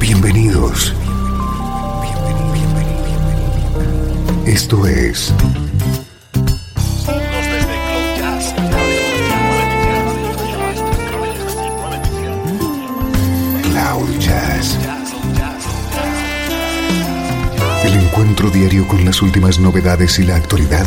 Bienvenidos. Esto es Cloud Jazz. El encuentro diario con las últimas novedades y la actualidad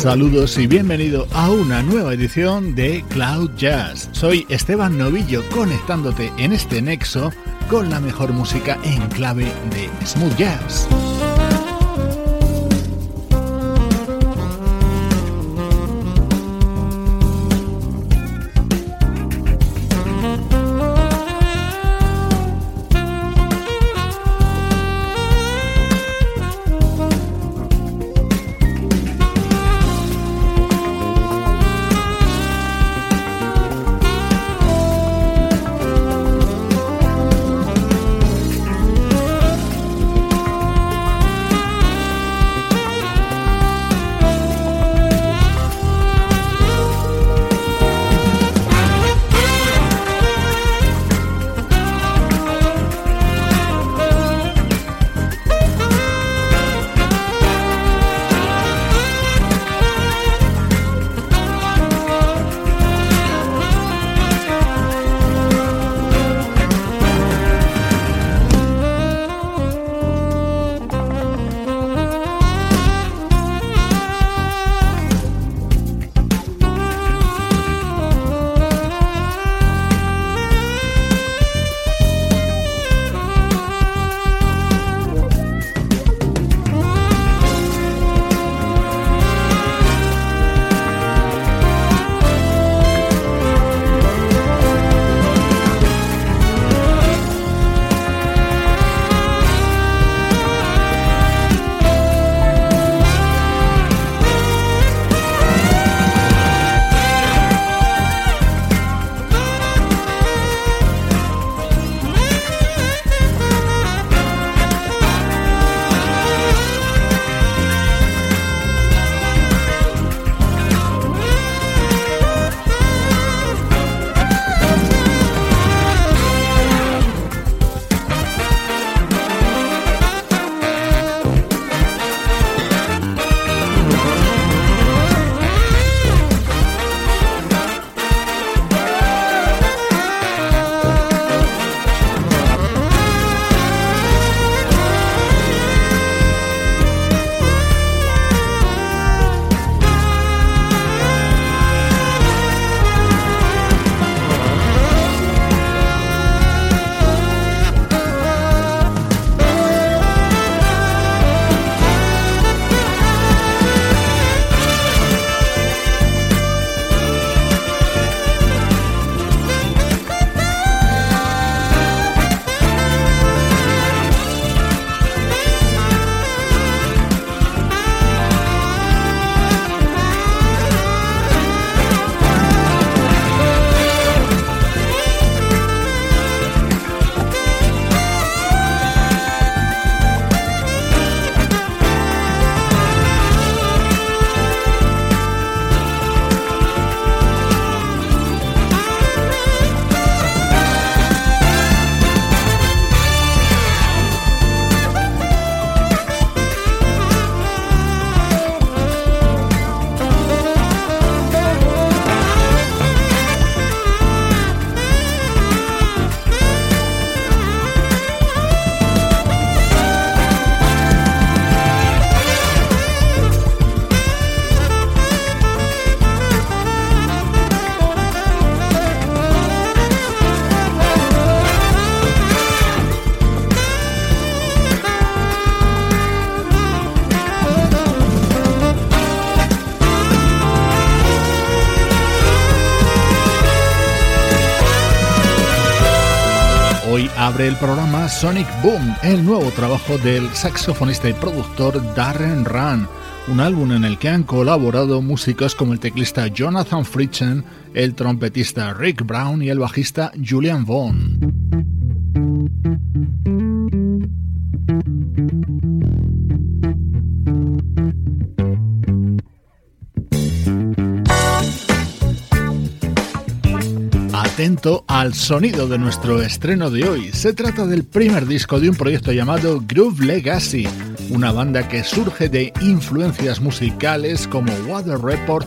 Saludos y bienvenido a una nueva edición de Cloud Jazz. Soy Esteban Novillo conectándote en este nexo con la mejor música en clave de smooth jazz. Abre el programa Sonic Boom, el nuevo trabajo del saxofonista y productor Darren Run, un álbum en el que han colaborado músicos como el teclista Jonathan Fritzen, el trompetista Rick Brown y el bajista Julian Vaughn. Atento al sonido de nuestro estreno de hoy. Se trata del primer disco de un proyecto llamado Groove Legacy, una banda que surge de influencias musicales como Water Report,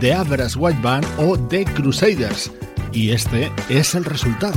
The Average White Band o The Crusaders. Y este es el resultado.